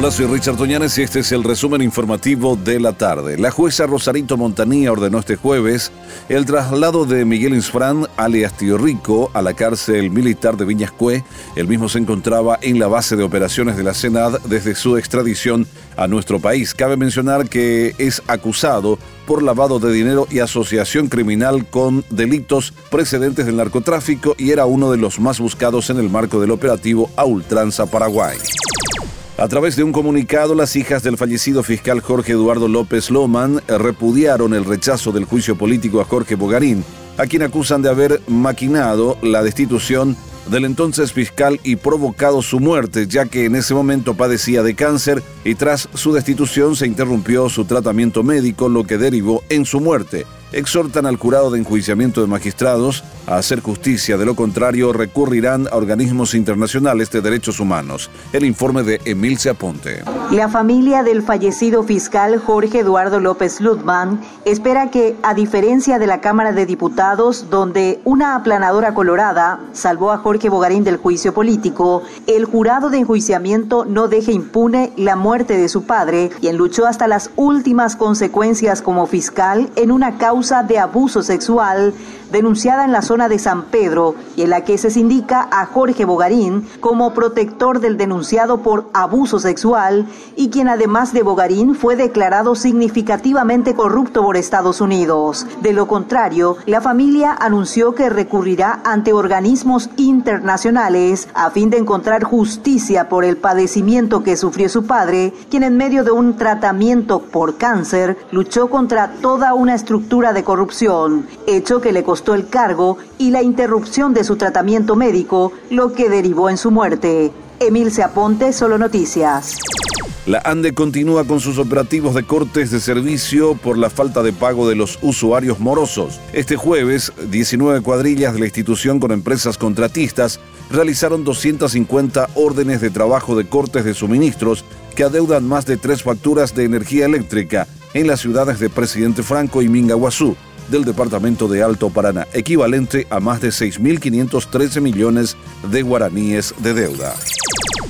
Hola, soy Richard Toñanes y este es el resumen informativo de la tarde. La jueza Rosarito Montanía ordenó este jueves el traslado de Miguel Insfrán, alias Tío Rico, a la cárcel militar de Viñascue. El mismo se encontraba en la base de operaciones de la Senad desde su extradición a nuestro país. Cabe mencionar que es acusado por lavado de dinero y asociación criminal con delitos precedentes del narcotráfico y era uno de los más buscados en el marco del operativo a Ultranza Paraguay. A través de un comunicado, las hijas del fallecido fiscal Jorge Eduardo López Loman repudiaron el rechazo del juicio político a Jorge Bogarín, a quien acusan de haber maquinado la destitución del entonces fiscal y provocado su muerte, ya que en ese momento padecía de cáncer y tras su destitución se interrumpió su tratamiento médico, lo que derivó en su muerte. Exhortan al jurado de enjuiciamiento de magistrados a hacer justicia, de lo contrario recurrirán a organismos internacionales de derechos humanos. El informe de Emil Aponte. La familia del fallecido fiscal Jorge Eduardo López Ludman espera que, a diferencia de la Cámara de Diputados, donde una aplanadora colorada salvó a Jorge Bogarín del juicio político, el jurado de enjuiciamiento no deje impune la muerte de su padre, quien luchó hasta las últimas consecuencias como fiscal en una causa de abuso sexual denunciada en la zona de San Pedro y en la que se indica a Jorge Bogarín como protector del denunciado por abuso sexual y quien además de Bogarín fue declarado significativamente corrupto por Estados Unidos. De lo contrario, la familia anunció que recurrirá ante organismos internacionales a fin de encontrar justicia por el padecimiento que sufrió su padre, quien en medio de un tratamiento por cáncer luchó contra toda una estructura de corrupción, hecho que le costó el cargo y la interrupción de su tratamiento médico, lo que derivó en su muerte. Emil Aponte, Solo Noticias. La ANDE continúa con sus operativos de cortes de servicio por la falta de pago de los usuarios morosos. Este jueves, 19 cuadrillas de la institución con empresas contratistas realizaron 250 órdenes de trabajo de cortes de suministros que adeudan más de tres facturas de energía eléctrica en las ciudades de Presidente Franco y Mingaguazú del departamento de Alto Paraná, equivalente a más de 6.513 millones de guaraníes de deuda.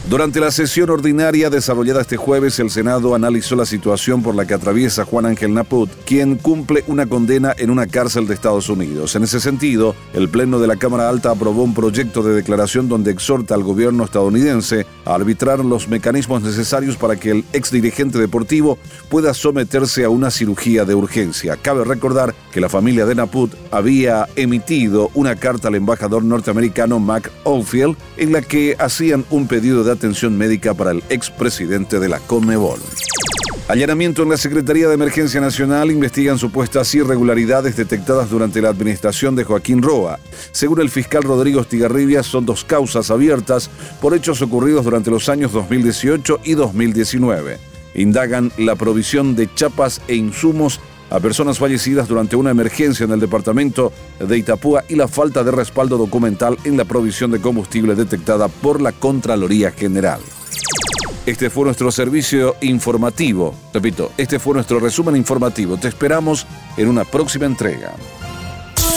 Durante la sesión ordinaria desarrollada este jueves, el Senado analizó la situación por la que atraviesa Juan Ángel Naput, quien cumple una condena en una cárcel de Estados Unidos. En ese sentido, el Pleno de la Cámara Alta aprobó un proyecto de declaración donde exhorta al gobierno estadounidense a arbitrar los mecanismos necesarios para que el ex dirigente deportivo pueda someterse a una cirugía de urgencia. Cabe recordar que la familia de Naput había emitido una carta al embajador norteamericano Mac Oldfield en la que hacían un pedido de atención médica para el expresidente de la Conmebol. Allanamiento en la Secretaría de Emergencia Nacional investigan supuestas irregularidades detectadas durante la administración de Joaquín Roa. Según el fiscal Rodrigo Stigarribia, son dos causas abiertas por hechos ocurridos durante los años 2018 y 2019. Indagan la provisión de chapas e insumos a personas fallecidas durante una emergencia en el departamento de Itapúa y la falta de respaldo documental en la provisión de combustible detectada por la Contraloría General. Este fue nuestro servicio informativo. Repito, este fue nuestro resumen informativo. Te esperamos en una próxima entrega.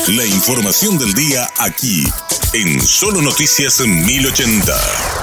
La información del día aquí, en Solo Noticias 1080.